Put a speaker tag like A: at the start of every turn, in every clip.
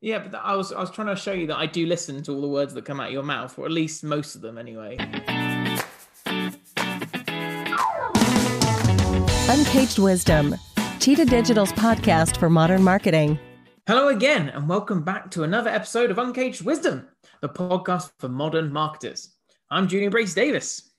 A: Yeah, but I was I was trying to show you that I do listen to all the words that come out of your mouth, or at least most of them anyway.
B: Uncaged Wisdom, Cheetah Digital's podcast for modern marketing.
A: Hello again, and welcome back to another episode of Uncaged Wisdom, the podcast for modern marketers. I'm Julian Brace Davis.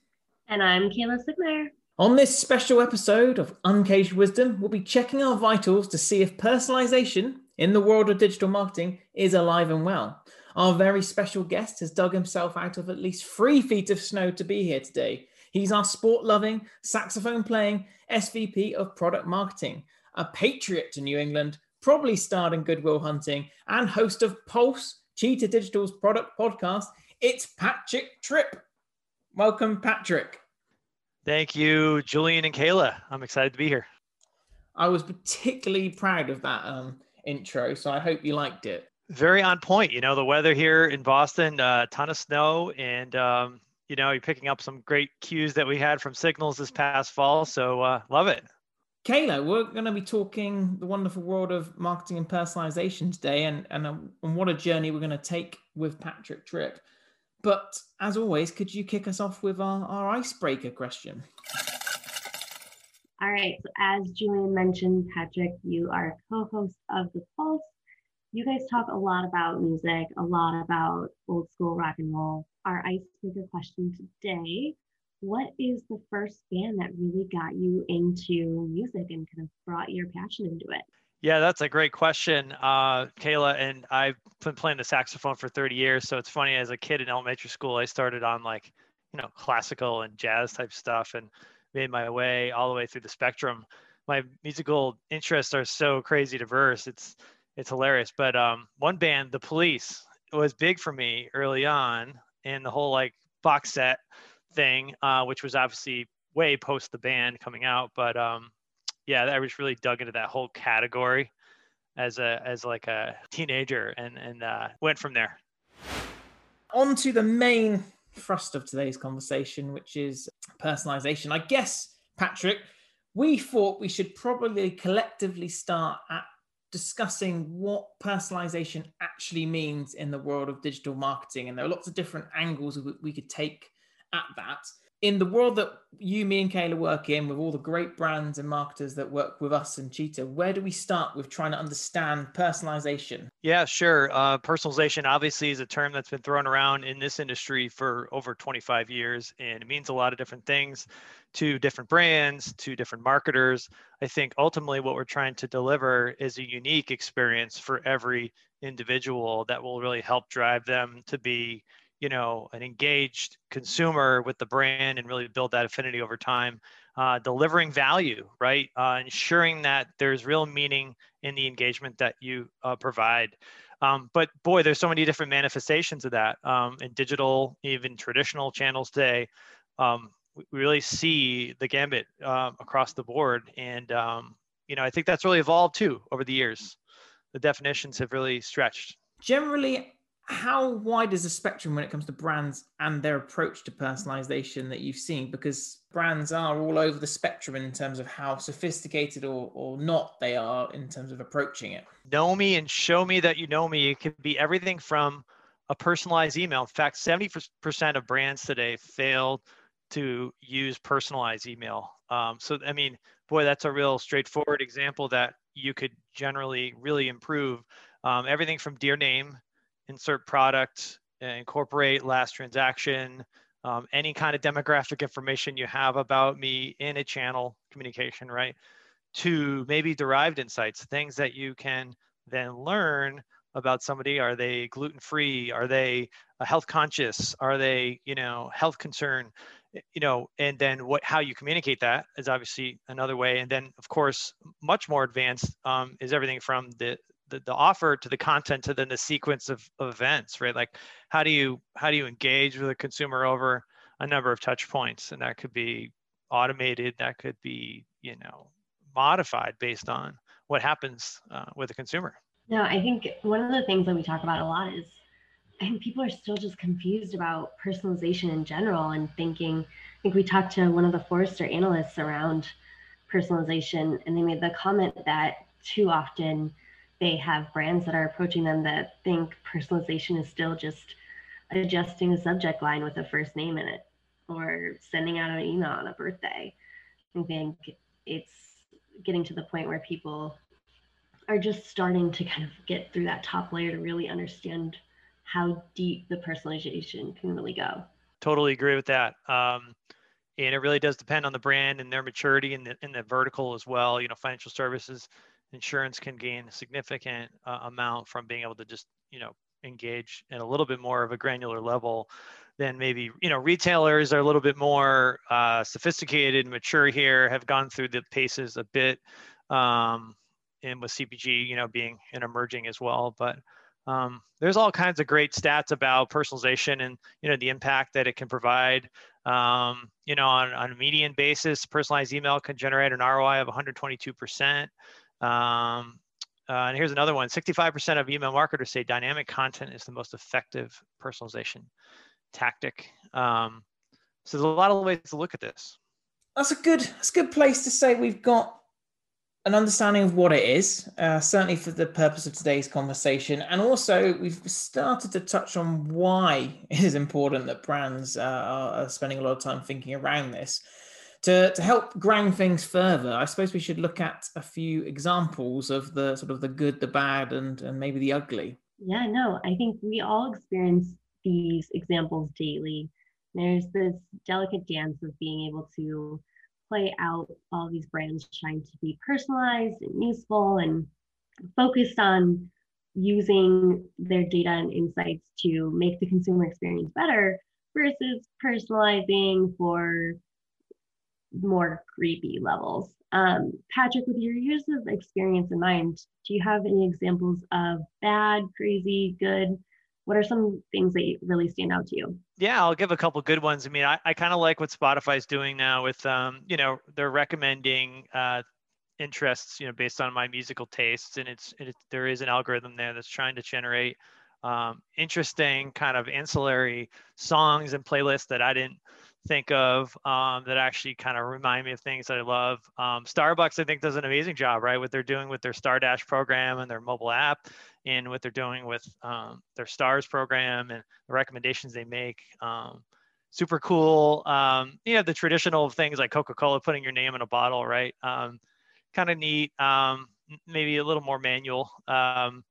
C: And I'm Kayla Sigmeyer.
A: On this special episode of Uncaged Wisdom, we'll be checking our vitals to see if personalization in the world of digital marketing is alive and well. Our very special guest has dug himself out of at least three feet of snow to be here today. He's our sport loving, saxophone playing SVP of product marketing, a patriot to New England, probably starred in Good Will Hunting, and host of Pulse, Cheetah Digital's product podcast. It's Patrick Tripp. Welcome, Patrick.
D: Thank you, Julian and Kayla. I'm excited to be here.
A: I was particularly proud of that um, intro. So I hope you liked it.
D: Very on point. You know, the weather here in Boston, a uh, ton of snow, and um, you know, you're picking up some great cues that we had from signals this past fall. So uh, love it.
A: Kayla, we're going to be talking the wonderful world of marketing and personalization today, and and, um, and what a journey we're going to take with Patrick Tripp. But as always, could you kick us off with our, our icebreaker question?
C: All right. So as Julian mentioned, Patrick, you are co-host of The Pulse. You guys talk a lot about music, a lot about old school rock and roll. Our icebreaker question today, what is the first band that really got you into music and kind of brought your passion into it?
D: Yeah, that's a great question, uh, Kayla. And I've been playing the saxophone for 30 years. So it's funny, as a kid in elementary school, I started on like, you know, classical and jazz type stuff. And made my way all the way through the spectrum. My musical interests are so crazy diverse. It's it's hilarious. But um, one band, The Police, was big for me early on, in the whole like box set thing, uh, which was obviously way post the band coming out. But um, yeah, I was really dug into that whole category as a as like a teenager, and and uh, went from there.
A: On to the main thrust of today's conversation, which is personalization. I guess, Patrick, we thought we should probably collectively start at discussing what personalization actually means in the world of digital marketing. And there are lots of different angles we could take at that in the world that you, me, and Kayla work in, with all the great brands and marketers that work with us and Cheetah, where do we start with trying to understand personalization?
D: Yeah, sure. Uh, personalization obviously is a term that's been thrown around in this industry for over 25 years, and it means a lot of different things to different brands, to different marketers. I think ultimately what we're trying to deliver is a unique experience for every individual that will really help drive them to be you know an engaged consumer with the brand and really build that affinity over time uh, delivering value right? Uh, ensuring that there's real meaning in the engagement that you uh, provide. Um, but boy there's so many different manifestations of that um, in digital even traditional channels today. Um, we really see the gambit uh, across the board. And um, you know i think that's really evolved too over the years. The definitions have really stretched.
A: Generally how wide is the spectrum when it comes to brands and their approach to personalization that you've seen? Because brands are all over the spectrum in terms of how sophisticated or, or not they are in terms of approaching it.
D: Know me and show me that you know me. It could be everything from a personalized email. In fact, 70% of brands today fail to use personalized email. Um, so, I mean, boy, that's a real straightforward example that you could generally really improve. Um, everything from dear name insert product, incorporate last transaction, um, any kind of demographic information you have about me in a channel communication, right? To maybe derived insights, things that you can then learn about somebody. Are they gluten free? Are they health conscious? Are they, you know, health concern? You know, and then what, how you communicate that is obviously another way. And then, of course, much more advanced um, is everything from the the, the offer to the content to then the sequence of, of events right? Like how do you how do you engage with a consumer over a number of touch points? And that could be automated that could be you know modified based on what happens uh, with a consumer.
C: No i think one of the things that we talk about a lot is i think people are still just confused about personalization in general and thinking i think we talked to one of the forrester analysts around personalization and they made the comment that too often they have brands that are approaching them that think personalization is still just adjusting a subject line with a first name in it or sending out an email on a birthday. I think it's getting to the point where people are just starting to kind of get through that top layer to really understand how deep the personalization can really go.
D: Totally agree with that. Um, and it really does depend on the brand and their maturity in the in the vertical as well. You know, financial services, insurance can gain a significant uh, amount from being able to just you know engage in a little bit more of a granular level than maybe you know retailers are a little bit more uh, sophisticated and mature here have gone through the paces a bit um, and with cpg you know being an emerging as well. But um, there's all kinds of great stats about personalization and you know the impact that it can provide. Um, you know on, on a median basis personalized email can generate an roi of 122 percent um, uh, and here's another one 65% of email marketers say dynamic content is the most effective personalization tactic. Um, so there's a lot of ways to look at this.
A: That's a good, that's a good place to say we've got an understanding of what it is, uh, certainly for the purpose of today's conversation. And also, we've started to touch on why it is important that brands uh, are spending a lot of time thinking around this to, to help ground things further, I suppose we should look at a few examples of the sort of the good, the bad, and, and maybe the ugly.
C: Yeah, no, I think we all experience these examples daily. There's this delicate dance of being able to play out all these brands trying to be personalized and useful and focused on using their data and insights to make the consumer experience better versus personalizing for more creepy levels. Um, Patrick, with your years of experience in mind, do you have any examples of bad, crazy, good? What are some things that really stand out to you?
D: Yeah, I'll give a couple good ones. I mean, I, I kind of like what Spotify's doing now with, um, you know, they're recommending uh, interests, you know, based on my musical tastes, and it's it, there is an algorithm there that's trying to generate um, interesting kind of ancillary songs and playlists that I didn't think of um, that actually kind of remind me of things that I love. Um, Starbucks, I think, does an amazing job, right? What they're doing with their Star Dash program and their mobile app, and what they're doing with um, their Stars program and the recommendations they make. Um, super cool. Um, you know, the traditional things like Coca Cola putting your name in a bottle, right? Um, kind of neat. maybe a little more manual. and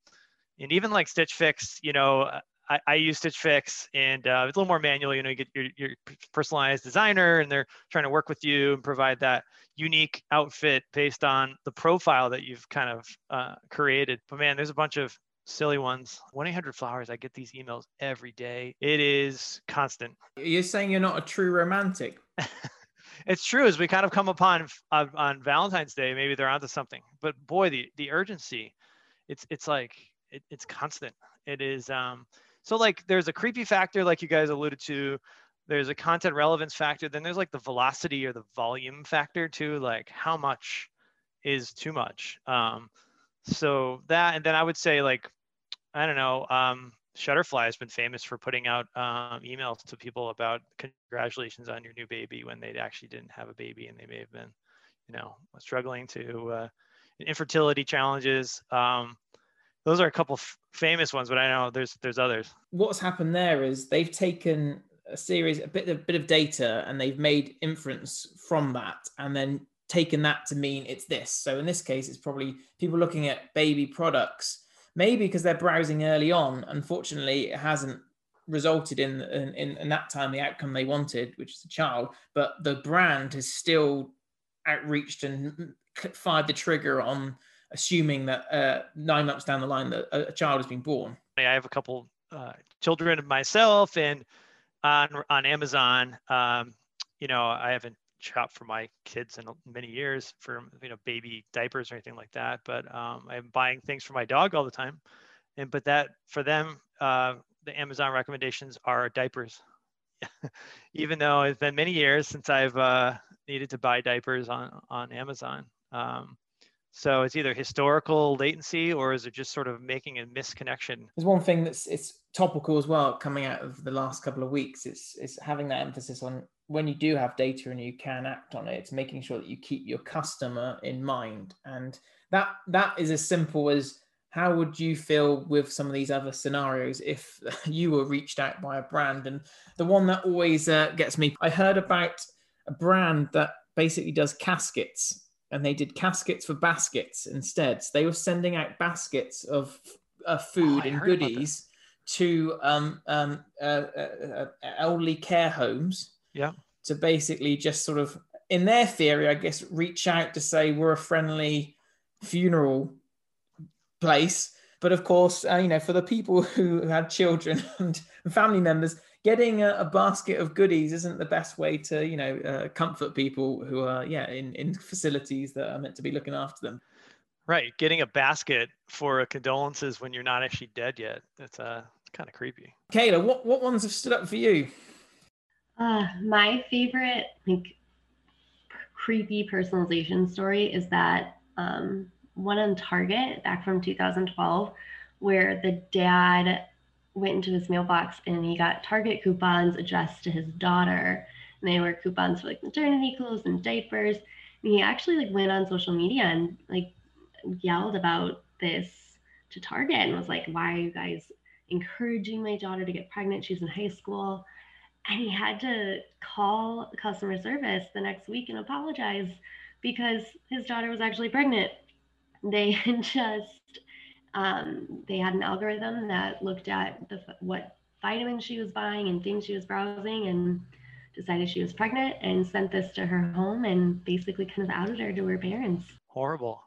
D: even like Stitch Fix, you know, I, I use Stitch Fix and uh, it's a little more manual. You know, you get your, your personalized designer and they're trying to work with you and provide that unique outfit based on the profile that you've kind of uh, created. But man, there's a bunch of silly ones. 1 800 Flowers, I get these emails every day. It is constant.
A: You're saying you're not a true romantic.
D: it's true as we kind of come upon uh, on Valentine's Day, maybe they're onto something. But boy, the the urgency, it's it's like it, it's constant. It is um so like there's a creepy factor, like you guys alluded to. There's a content relevance factor. Then there's like the velocity or the volume factor too. Like how much is too much. Um, so that, and then I would say like, I don't know. Um, Shutterfly has been famous for putting out um, emails to people about congratulations on your new baby when they actually didn't have a baby and they may have been, you know, struggling to uh, infertility challenges. Um, those are a couple famous ones, but I know there's there's others.
A: What's happened there is they've taken a series, a bit a bit of data, and they've made inference from that, and then taken that to mean it's this. So in this case, it's probably people looking at baby products, maybe because they're browsing early on. Unfortunately, it hasn't resulted in, in in that time the outcome they wanted, which is a child. But the brand has still outreached and fired the trigger on assuming that uh, nine months down the line that a, child has been born.
D: I have a couple uh, children myself, and on on Amazon, um, you know, I haven't shopped for my kids in many years for you know baby diapers or anything like that, but um, I'm buying things for my dog all the time, and but that for them, uh, the Amazon recommendations are diapers. Even though it's been many years since I've uh, needed to buy diapers on on Amazon. Um, so it's either historical latency or is it just sort of making a misconnection?
A: There's one thing that's it's topical as well coming out of the last couple of weeks. It's it's having that emphasis on when you do have data and you can act on it, it's making sure that you keep your customer in mind. And that that is as simple as how would you feel with some of these other scenarios if you were reached out by a brand? And the one that always uh, gets me, I heard about a brand that basically does caskets and they did caskets for baskets instead. So they were sending out baskets of uh, food oh, and goodies to um, um, uh, uh, uh, elderly care homes.
D: Yeah.
A: To basically just sort of, in their theory, I guess, reach out to say we're a friendly funeral place. But of course, uh, you know, for the people who had children and family members, getting a, a, basket of goodies isn't the best way to, you know, uh, comfort people who are, yeah, in, in facilities that are meant to be looking after them.
D: Right. Getting a basket for a condolences when you're not actually dead yet. That's uh, kind of creepy.
A: Kayla, what, what ones have stood up for you?
C: Uh, my favorite, like, creepy personalization story is that um, one on Target back from 2012 where the dad went into his mailbox and he got Target coupons addressed to his daughter. And they were coupons for like maternity clothes and diapers. And he actually like went on social media and like yelled about this to Target and was like, why are you guys encouraging my daughter to get pregnant? She's in high school. And he had to call customer service the next week and apologize because his daughter was actually pregnant they just um, they had an algorithm that looked at the, what vitamins she was buying and things she was browsing and decided she was pregnant and sent this to her home and basically kind of outed her to her parents.
D: Horrible.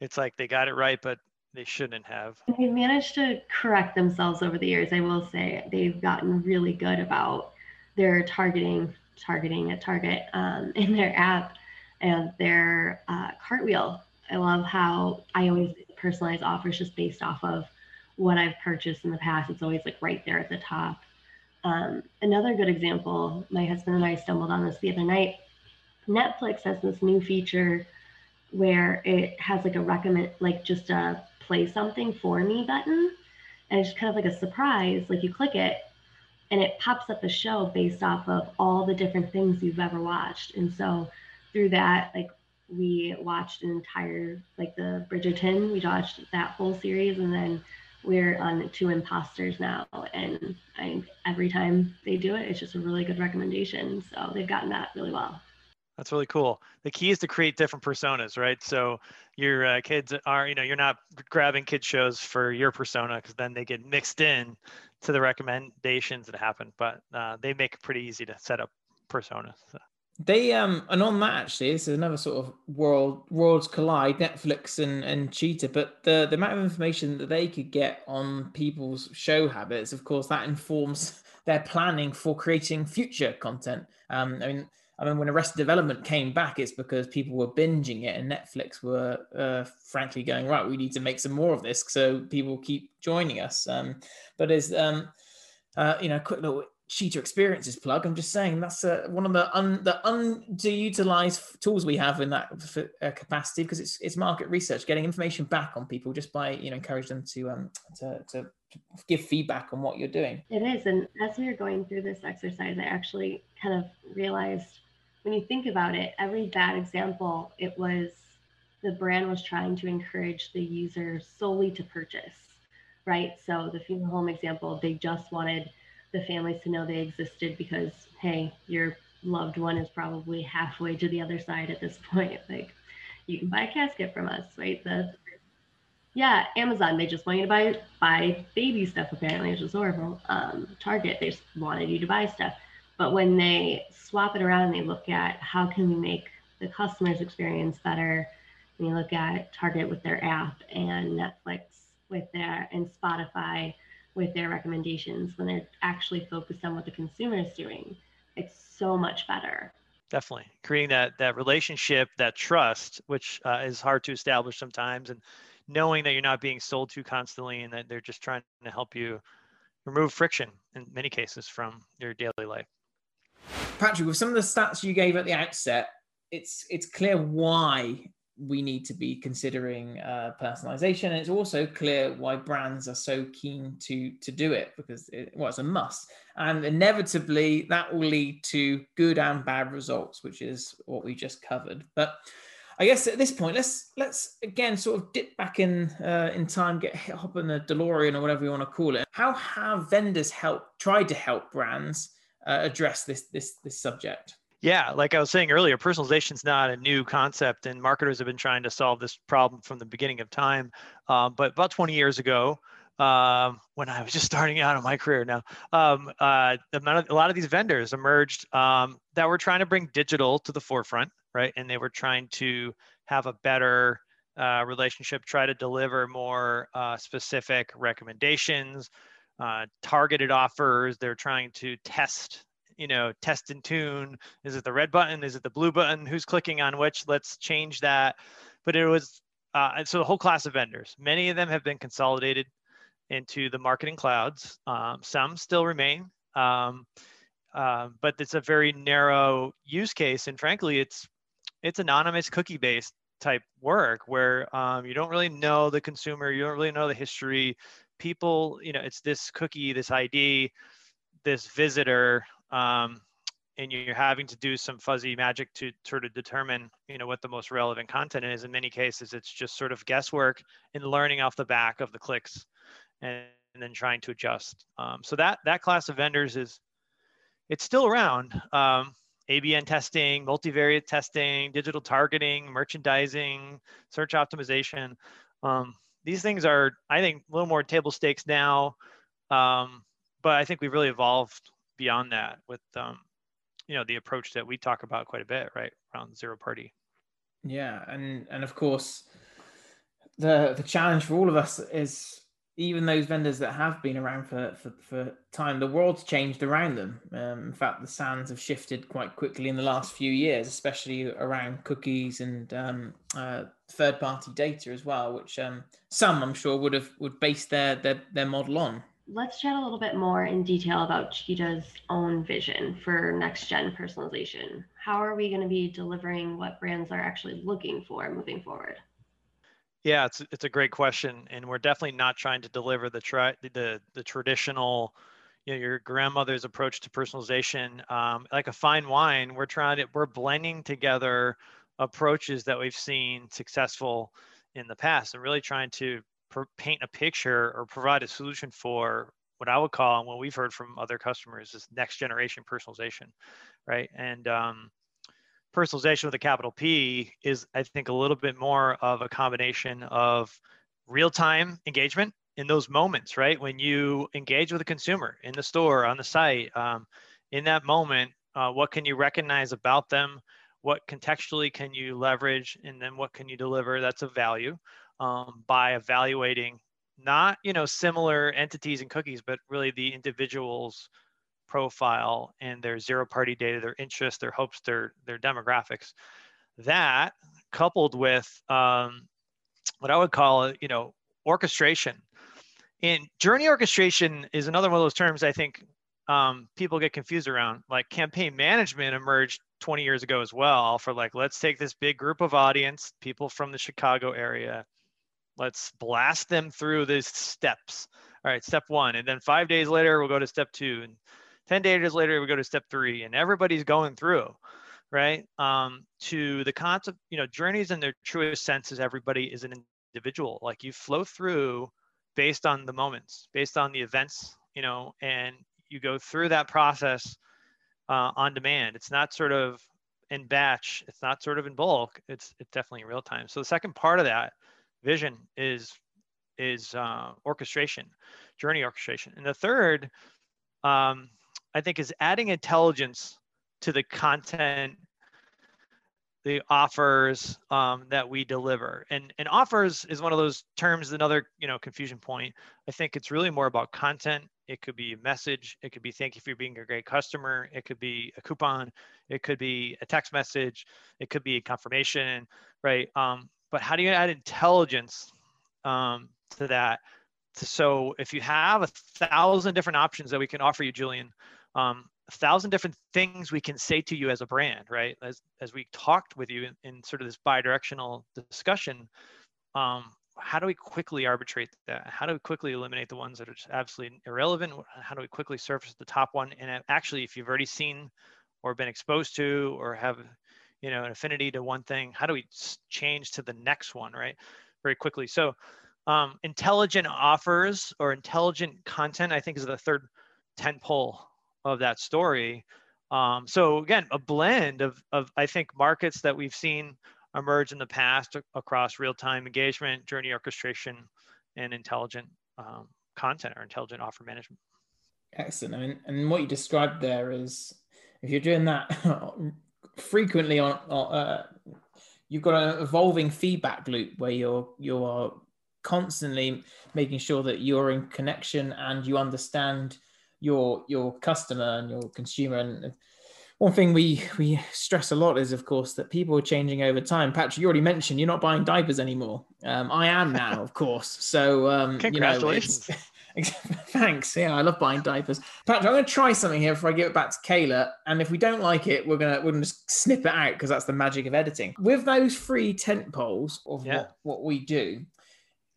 D: It's like they got it right, but they shouldn't have.
C: They've managed to correct themselves over the years. I will say they've gotten really good about their targeting, targeting at Target um, in their app and their uh, cartwheel I love how I always personalize offers just based off of what I've purchased in the past. It's always like right there at the top. Um, another good example, my husband and I stumbled on this the other night. Netflix has this new feature where it has like a recommend, like just a play something for me button. And it's kind of like a surprise. Like you click it and it pops up a show based off of all the different things you've ever watched. And so through that, like we watched an entire like the Bridgerton. We watched that whole series, and then we're on two imposters now. And I every time they do it, it's just a really good recommendation. So they've gotten that really well.
D: That's really cool. The key is to create different personas, right? So your uh, kids are, you know, you're not grabbing kid shows for your persona because then they get mixed in to the recommendations that happen. But uh, they make it pretty easy to set up personas. So.
A: They um and on that actually, this is another sort of world worlds collide, Netflix and and Cheetah, but the the amount of information that they could get on people's show habits, of course, that informs their planning for creating future content. Um, I mean, I mean, when Arrested Development came back, it's because people were binging it, and Netflix were, uh, frankly, going right. We need to make some more of this, so people keep joining us. Um, but as um, uh, you know, quick little Cheetah Experiences plug. I'm just saying that's uh, one of the un, the underutilized tools we have in that uh, capacity because it's it's market research, getting information back on people just by you know encourage them to um to, to give feedback on what you're doing.
C: It is, and as we were going through this exercise, I actually kind of realized when you think about it, every bad example, it was the brand was trying to encourage the user solely to purchase, right? So the funeral home example, they just wanted the families to know they existed because hey your loved one is probably halfway to the other side at this point. Like you can buy a casket from us right? The yeah amazon they just want you to buy buy baby stuff apparently which is horrible. Um, target they just wanted you to buy stuff. But when they swap it around and they look at how can we make the customer's experience better and you look at target with their app and netflix with their and spotify with their recommendations when they're actually focused on what the consumer is doing. It's so much better.
D: Definitely creating that that relationship, that trust, which uh, is hard to establish sometimes, and knowing that you're not being sold to constantly, and that they're just trying to help you remove friction in many cases from your daily life.
A: Patrick, with some of the stats you gave at the outset, it's it's clear why we need to be considering uh, personalization. And it's also clear why brands are so keen to to do it because it, well, it's a must. And inevitably, that will lead to good and bad results, which is what we just covered. But I guess at this point, let's let's again sort of dip back in uh, in time, get hop in the DeLorean or whatever you want to call it. How have vendors helped tried to help brands uh, address this this this subject?
D: Yeah, like I was saying earlier, personalization is not a new concept, and marketers have been trying to solve this problem from the beginning of time. Um, but about 20 years ago, um, when I was just starting out in my career now, um, uh, a lot of these vendors emerged um, that were trying to bring digital to the forefront, right? And they were trying to have a better uh, relationship, try to deliver more uh, specific recommendations, uh, targeted offers. They're trying to test you know, test and tune. Is it the red button? Is it the blue button? Who's clicking on which? Let's change that. But it was, uh, so a whole class of vendors. Many of them have been consolidated into the marketing clouds. Um, some still remain, um, uh, but it's a very narrow use case. And frankly, it's it's anonymous cookie based type work where um, you don't really know the consumer, you don't really know the history. People, you know, it's this cookie, this ID, this visitor um, and you're having to do some fuzzy magic to sort of determine you know what the most relevant content is. In many cases it's just sort of guesswork and learning off the back of the clicks and, and then trying to adjust. Um, so that that class of vendors is it's still around. Um, abn testing multivariate testing digital targeting merchandising search optimization. Um, these things are i think a little more table stakes now. Um, but i think we've really evolved beyond that with um, you know the approach that we talk about quite a bit right around zero party.
A: Yeah and and of course the the challenge for all of us is even those vendors that have been around for for, for time the world's changed around them. Um, in fact the sands have shifted quite quickly in the last few years especially around cookies and um, uh, third party data as well which um, some i'm sure would have would base their their, their model on
C: let's chat a little bit more in detail about Cheetah's own vision for next gen personalization. How are we going to be delivering what brands are actually looking for moving forward?
D: Yeah, it's it's a great question, and we're definitely not trying to deliver the tri- the the traditional, you know, your grandmother's approach to personalization. Um, like a fine wine, we're trying to we're blending together approaches that we've seen successful in the past, and really trying to paint a picture or provide a solution for what I would call and what we've heard from other customers is next generation personalization, right? And um, personalization with a capital P is, I think, a little bit more of a combination of real time engagement in those moments, right? When you engage with a consumer in the store, on the site, um, in that moment, uh, what can you recognize about them? What contextually can you leverage? And then what can you deliver that's of value? Um, by evaluating not you know similar entities and cookies, but really the individual's profile and their zero party data, their interests, their hopes, their their demographics. That coupled with um, what I would call you know orchestration. And journey orchestration is another one of those terms I think um, people get confused around. Like campaign management emerged 20 years ago as well for like let's take this big group of audience, people from the Chicago area, Let's blast them through these steps. All right, step one. And then five days later, we'll go to step two. And 10 days later, we go to step three. And everybody's going through, right? Um, to the concept, you know, journeys in their truest sense is everybody is an individual. Like you flow through based on the moments, based on the events, you know, and you go through that process uh, on demand. It's not sort of in batch. It's not sort of in bulk. It's it's definitely in real time. So the second part of that vision is is uh, orchestration, journey orchestration, and the third, um, I think, is adding intelligence to the content, the offers um, that we deliver. And and offers is one of those terms, another you know confusion point. I think it's really more about content. It could be a message. It could be thank you for being a great customer. It could be a coupon. It could be a text message. It could be a confirmation, right? Um, but how do you add intelligence um, to that? So if you have a thousand different options that we can offer you, Julian, um, a thousand different things we can say to you as a brand, right? As, as we talked with you in, in sort of this bi-directional discussion, um, how do we quickly arbitrate that? How do we quickly eliminate the ones that are just absolutely irrelevant? How do we quickly surface the top one? And actually, if you've already seen or been exposed to or have you know an affinity to one thing how do we change to the next one right very quickly? So um, intelligent offers or intelligent content i think is the third tent pole of that story. Um, so again a blend of, of i think markets that we've seen emerge in the past across real-time engagement journey orchestration and intelligent um, content or intelligent offer management.
A: Excellent. I mean, and what you described there is if you're doing that frequently on, uh, you've got an evolving feedback loop where you're you are constantly making sure that you're in connection and you understand your your customer and your consumer. And one thing we we stress a lot is of course that people are changing over time. Patrick you already mentioned you're not buying diapers anymore. Um, i am now of course. So um,
D: congratulations
A: you know, Thanks. Yeah, I love buying diapers. Patrick, I'm going to try something here before I give it back to Kayla. And if we don't like it, we're going to we're going to snip it out because that's the magic of editing. With those three tent poles of yeah. what, what we do,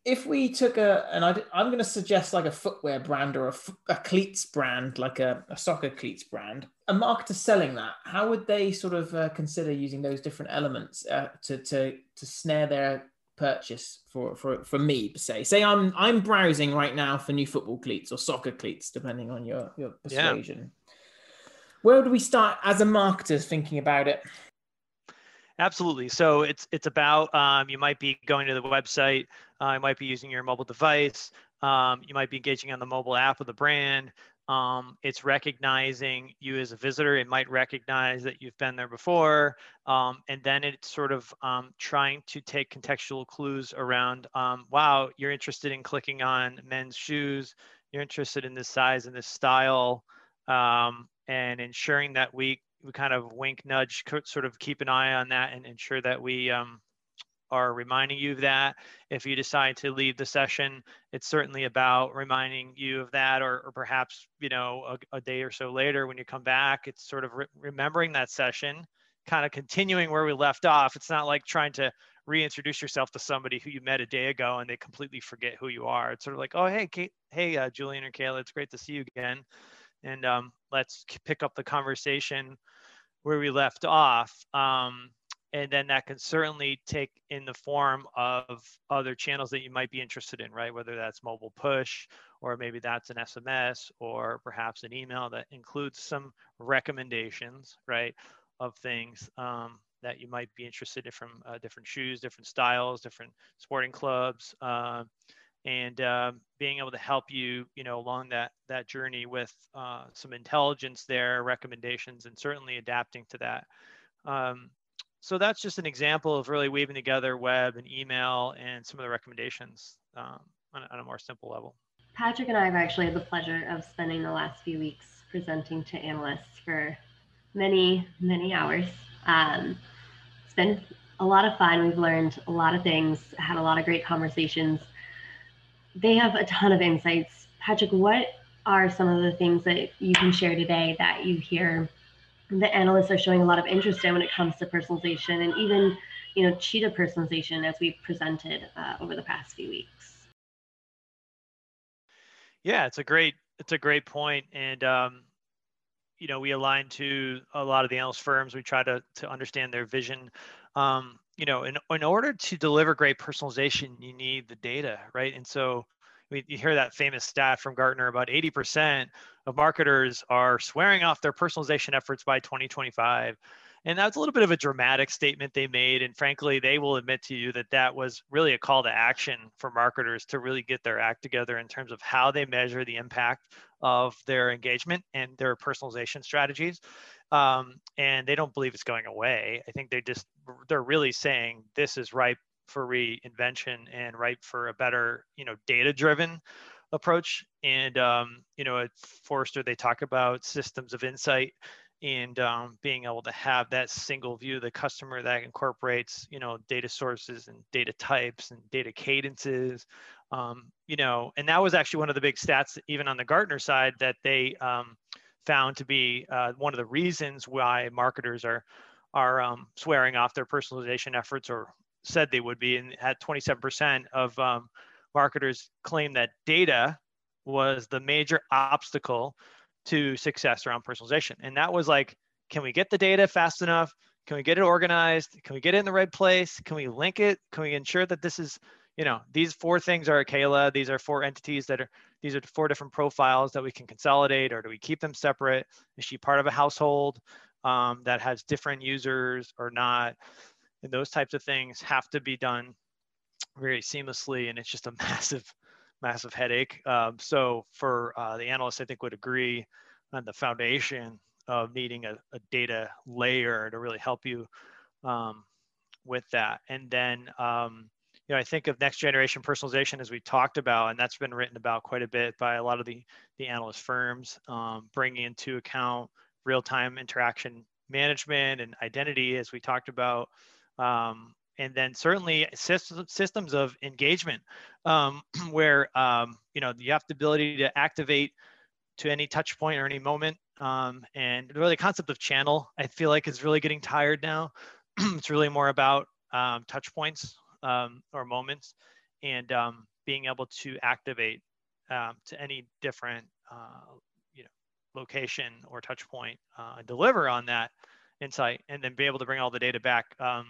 A: if we took a and I, am going to suggest like a footwear brand or a, a cleats brand, like a, a, soccer cleats brand, a marketer selling that, how would they sort of uh, consider using those different elements uh, to to to snare their purchase for for for me say say i'm i'm browsing right now for new football cleats or soccer cleats depending on your your persuasion. Yeah. where do we start as a marketer thinking about it?
D: Absolutely. So it's it's about um, you might be going to the website uh, you might be using your mobile device um, you might be engaging on the mobile app of the brand um, it's recognizing you as a visitor. It might recognize that you've been there before. Um, and then it's sort of um, trying to take contextual clues around, um, wow, you're interested in clicking on men's shoes. You're interested in this size and this style. Um, and ensuring that we, we kind of wink, nudge, sort of keep an eye on that and ensure that we, um, are reminding you of that. If you decide to leave the session, it's certainly about reminding you of that, or, or perhaps you know a, a, day or so later when you come back, it's sort of re- remembering that session, kind of continuing where we left off. It's not like trying to reintroduce yourself to somebody who you met a day ago and they completely forget who you are. It's sort of like, oh hey, Kate, hey uh, Julian or Kayla, it's great to see you again, and um, let's pick up the conversation where we left off. Um, and then that can certainly take in the form of other channels that you might be interested in right? Whether that's mobile push or maybe that's an sms or perhaps an email that includes some recommendations right of things um, that you might be interested in from uh, different shoes different styles different sporting clubs uh, and uh, being able to help you you know along that that journey with uh, some intelligence there recommendations and certainly adapting to that. Um, so that's just an example of really weaving together web and email and some of the recommendations um, on, on, a more simple level.
C: Patrick and I have actually had the pleasure of spending the last few weeks presenting to analysts for many, many hours. Um, it's been a lot of fun. We've learned a lot of things, had a lot of great conversations. They have a ton of insights. Patrick, what are some of the things that you can share today that you hear the analysts are showing a lot of interest in when it comes to personalization and even you know cheetah personalization as we've presented uh, over the past few weeks.
D: Yeah it's a great it's a great point. And um, you know we align to a lot of the analyst firms. We try to to understand their vision. Um, you know in, in order to deliver great personalization you need the data right? And so we, you hear that famous stat from Gartner about 80% of marketers are swearing off their personalization efforts by 2025. And that's a little bit of a dramatic statement they made. And frankly, they will admit to you that that was really a call to action for marketers to really get their act together in terms of how they measure the impact of their engagement and their personalization strategies. Um, and they don't believe it's going away. I think they just, they're really saying this is ripe for reinvention and ripe for a better, you know, data driven approach. And, um, you know, at Forrester, they talk about systems of insight and um, being able to have that single view of the customer that incorporates, you know, data sources and data types and data cadences. Um, you know, and that was actually one of the big stats, even on the Gartner side, that they um, found to be uh, one of the reasons why marketers are are um, swearing off their personalization efforts or said they would be, and had 27% of um, marketers claim that data was the major obstacle to success around personalization. And that was like, can we get the data fast enough? can we get it organized? Can we get it in the right place? Can we link it? Can we ensure that this is, you know, these four things are Kayla. These are four entities that are, these are four different profiles that we can consolidate or do we keep them separate? Is she part of a household um, that has different users or not? And those types of things have to be done very seamlessly. And it's just a massive, massive headache. Um, so for uh, the analysts, I think would agree on the foundation of needing a, a data layer to really help you um, with that. And then, um, you know, I think of next generation personalization as we talked about, and that's been written about quite a bit by a lot of the, the analyst firms, um, bringing into account real-time interaction management and identity, as we talked about. Um, and then certainly systems of engagement um, where um, you know you have the ability to activate to any touch point or any moment um, and really the concept of channel, I feel like is really getting tired now. it's really more about um, touch points um, or moments and um, being able to activate to any different uh, you know location or touch point uh, and deliver on that insight and then be able to bring all the data back um,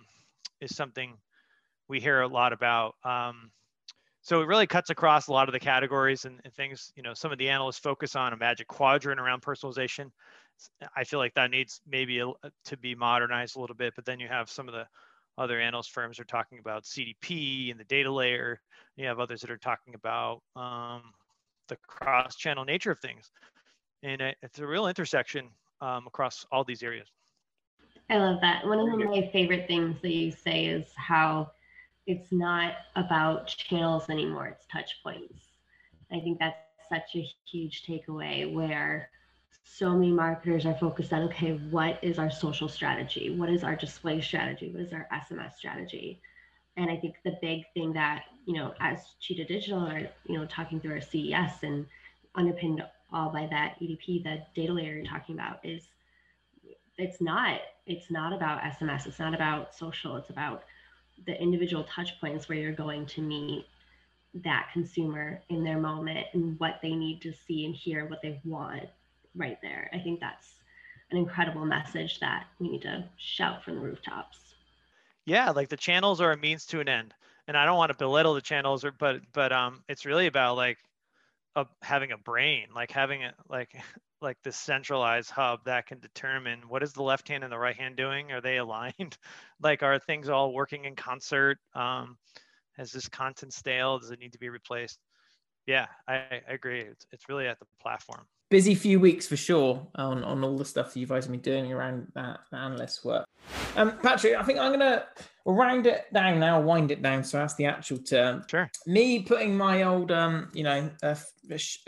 D: is something we hear a lot about. Um, so it really cuts across a lot of the categories and, and, things you know some of the analysts focus on a magic quadrant around personalization. I feel like that needs maybe a, to be modernized a little bit but then you have some of the other analyst firms are talking about cdp and the data layer. You have others that are talking about um, the cross channel nature of things. And it, it's a real intersection um, across all these areas
C: i love that. One of my favorite things that you say is how it's not about channels anymore it's touch points. I think that's such a huge takeaway where so many marketers are focused on okay what is our social strategy? What is our display strategy? What is our sms strategy? And i think the big thing that you know as cheetah digital are you know talking through our ces and underpinned all by that edp the data layer you're talking about is it's not it's not about sms it's not about social it's about the individual touch points where you're going to meet that consumer in their moment and what they need to see and hear what they want right there. I think that's an incredible message that we need to shout from the rooftops.
D: Yeah, like the channels are a means to an end. And I don't want to belittle the channels or but but um it's really about like a, having a brain, like having it like like this centralized hub that can determine what is the left hand and the right hand doing? Are they aligned? Like are things all working in concert? Um has this content stale? Does it need to be replaced? Yeah i, I agree. It's, it's really at the platform
A: busy few weeks for sure on, on all the stuff you guys have been doing around that analyst work. Um, Patrick, I think I'm gonna round it down now, wind it down. So that's the actual term.
D: Sure.
A: Me putting my old, um, you know, uh,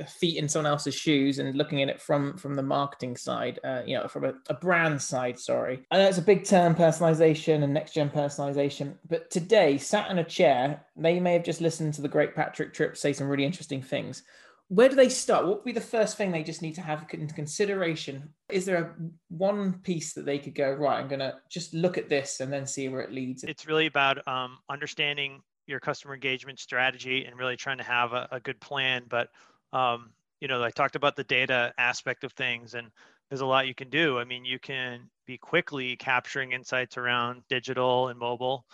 A: feet in someone else's shoes and looking at it from from the marketing side, uh, you know, from a, a brand side. Sorry, I know it's a big term, personalization and next gen personalization. But today, sat in a chair, they may have just listened to the great Patrick Tripp say some really interesting things where do they start? What would be the first thing they just need to have into consideration? Is there a one piece that they could go right? I'm going to just look at this and then see where it leads.
D: It's really about um, understanding your customer engagement strategy and really trying to have a, a good plan. But um, you know, I talked about the data aspect of things, and there's a lot you can do. I mean, you can be quickly capturing insights around digital and mobile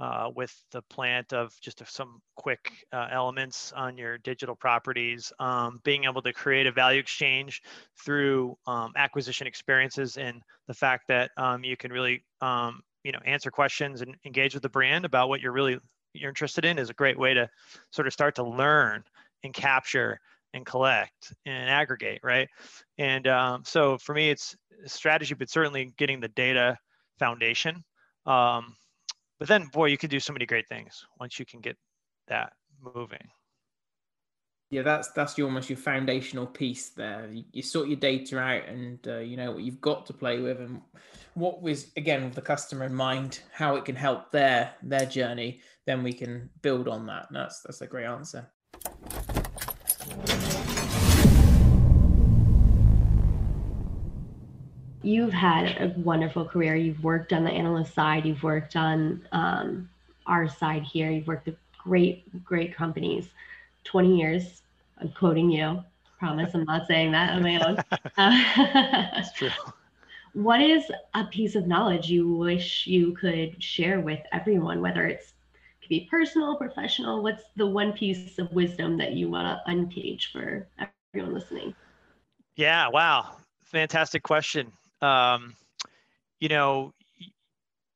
D: uh, with the plant of just some quick uh, elements on your digital properties, um, being able to create a value exchange through um, acquisition experiences and the fact that um, you can really um, you know answer questions and engage with the brand about what you're really you're interested in is a great way to sort of start to learn and capture and collect and aggregate right? And um, so for me it's strategy but certainly getting the data foundation um, but then boy you can do so many great things once you can get that moving.
A: Yeah that's that's your, almost your foundational piece there. You, you sort your data out and uh, you know what you've got to play with and what was again with the customer in mind how it can help their their journey then we can build on that. And that's that's a great answer
C: you've had a wonderful career. You've worked on the analyst side, you've worked on um, our side here, you've worked with great, great companies. 20 years, I'm quoting you. Promise I'm not saying that on my own.
D: That's true.
C: What is a piece of knowledge you wish you could share with everyone, whether it's could be personal, professional? What's the one piece of wisdom that you want to uncage for everyone listening?
D: Yeah, wow. Fantastic question. Um, you know,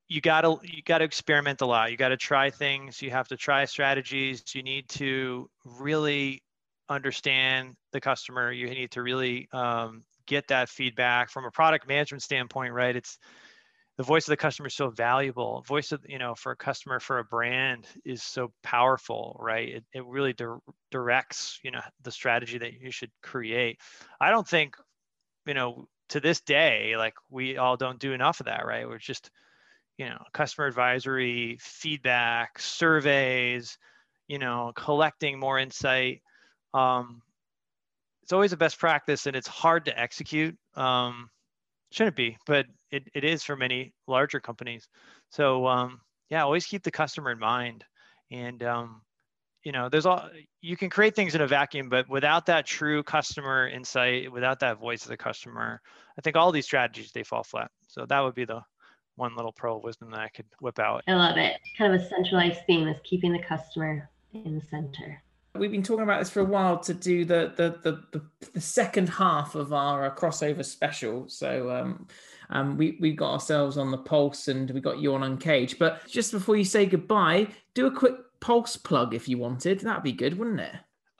D: you gotta you gotta experiment a lot. You gotta try things. You have to try strategies. You need to really understand the customer. You need to really um, get that feedback from a product management standpoint, right? It's the voice of the customer is so valuable. Voice of you know for a customer for a brand is so powerful, right? It it really di- directs you know the strategy that you should create. I don't think you know to this day like we all don't do enough of that, right? We're just you know customer advisory, feedback, surveys, you know collecting more insight. Um, it's always a best practice and it's hard to execute. Um, shouldn't be, but it, it is for many larger companies. So um, yeah, always keep the customer in mind. And um, you know, there's all you can create things in a vacuum, but without that true customer insight, without that voice of the customer, I think all these strategies they fall flat. So that would be the one little pearl of wisdom that I could whip out.
C: I love it. Kind of a centralized theme is keeping the customer in the center.
A: We've been talking about this for a while to do the the the, the, the second half of our uh, crossover special. So um, um, we we got ourselves on the pulse and we got you on Uncaged. But just before you say goodbye, do a quick pulse plug if you wanted. That'd be good, wouldn't it?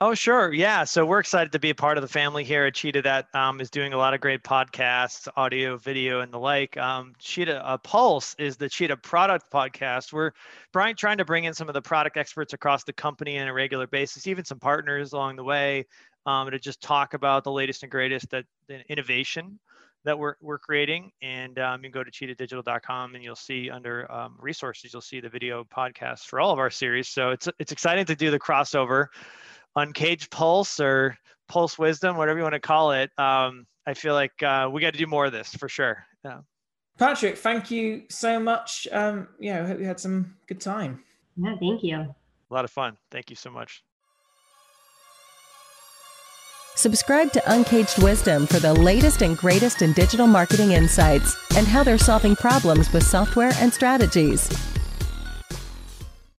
D: Oh, sure. Yeah. So we're excited to be a part of the family here at Cheetah that um, is doing a lot of great podcasts, audio, video, and the like. Um, Cheetah uh, Pulse is the Cheetah product podcast. We're Brian trying to bring in some of the product experts across the company on a regular basis, even some partners along the way, um, to just talk about the latest and greatest that innovation that we're, we're creating. And um, you can go to cheetahdigital.com and you'll see under um, resources, you'll see the video podcast for all of our series. So it's, it's exciting to do the crossover. Uncaged Pulse or Pulse Wisdom, whatever you want to call it. Um, I feel like uh, we got to do more of this for sure. Yeah.
A: Patrick, thank you so much. Um, yeah, I hope you had some good time.
C: Yeah, thank you.
D: A lot of fun. Thank you so much.
B: Subscribe to Uncaged Wisdom for the latest and greatest in digital marketing insights and how they're solving problems with software and strategies.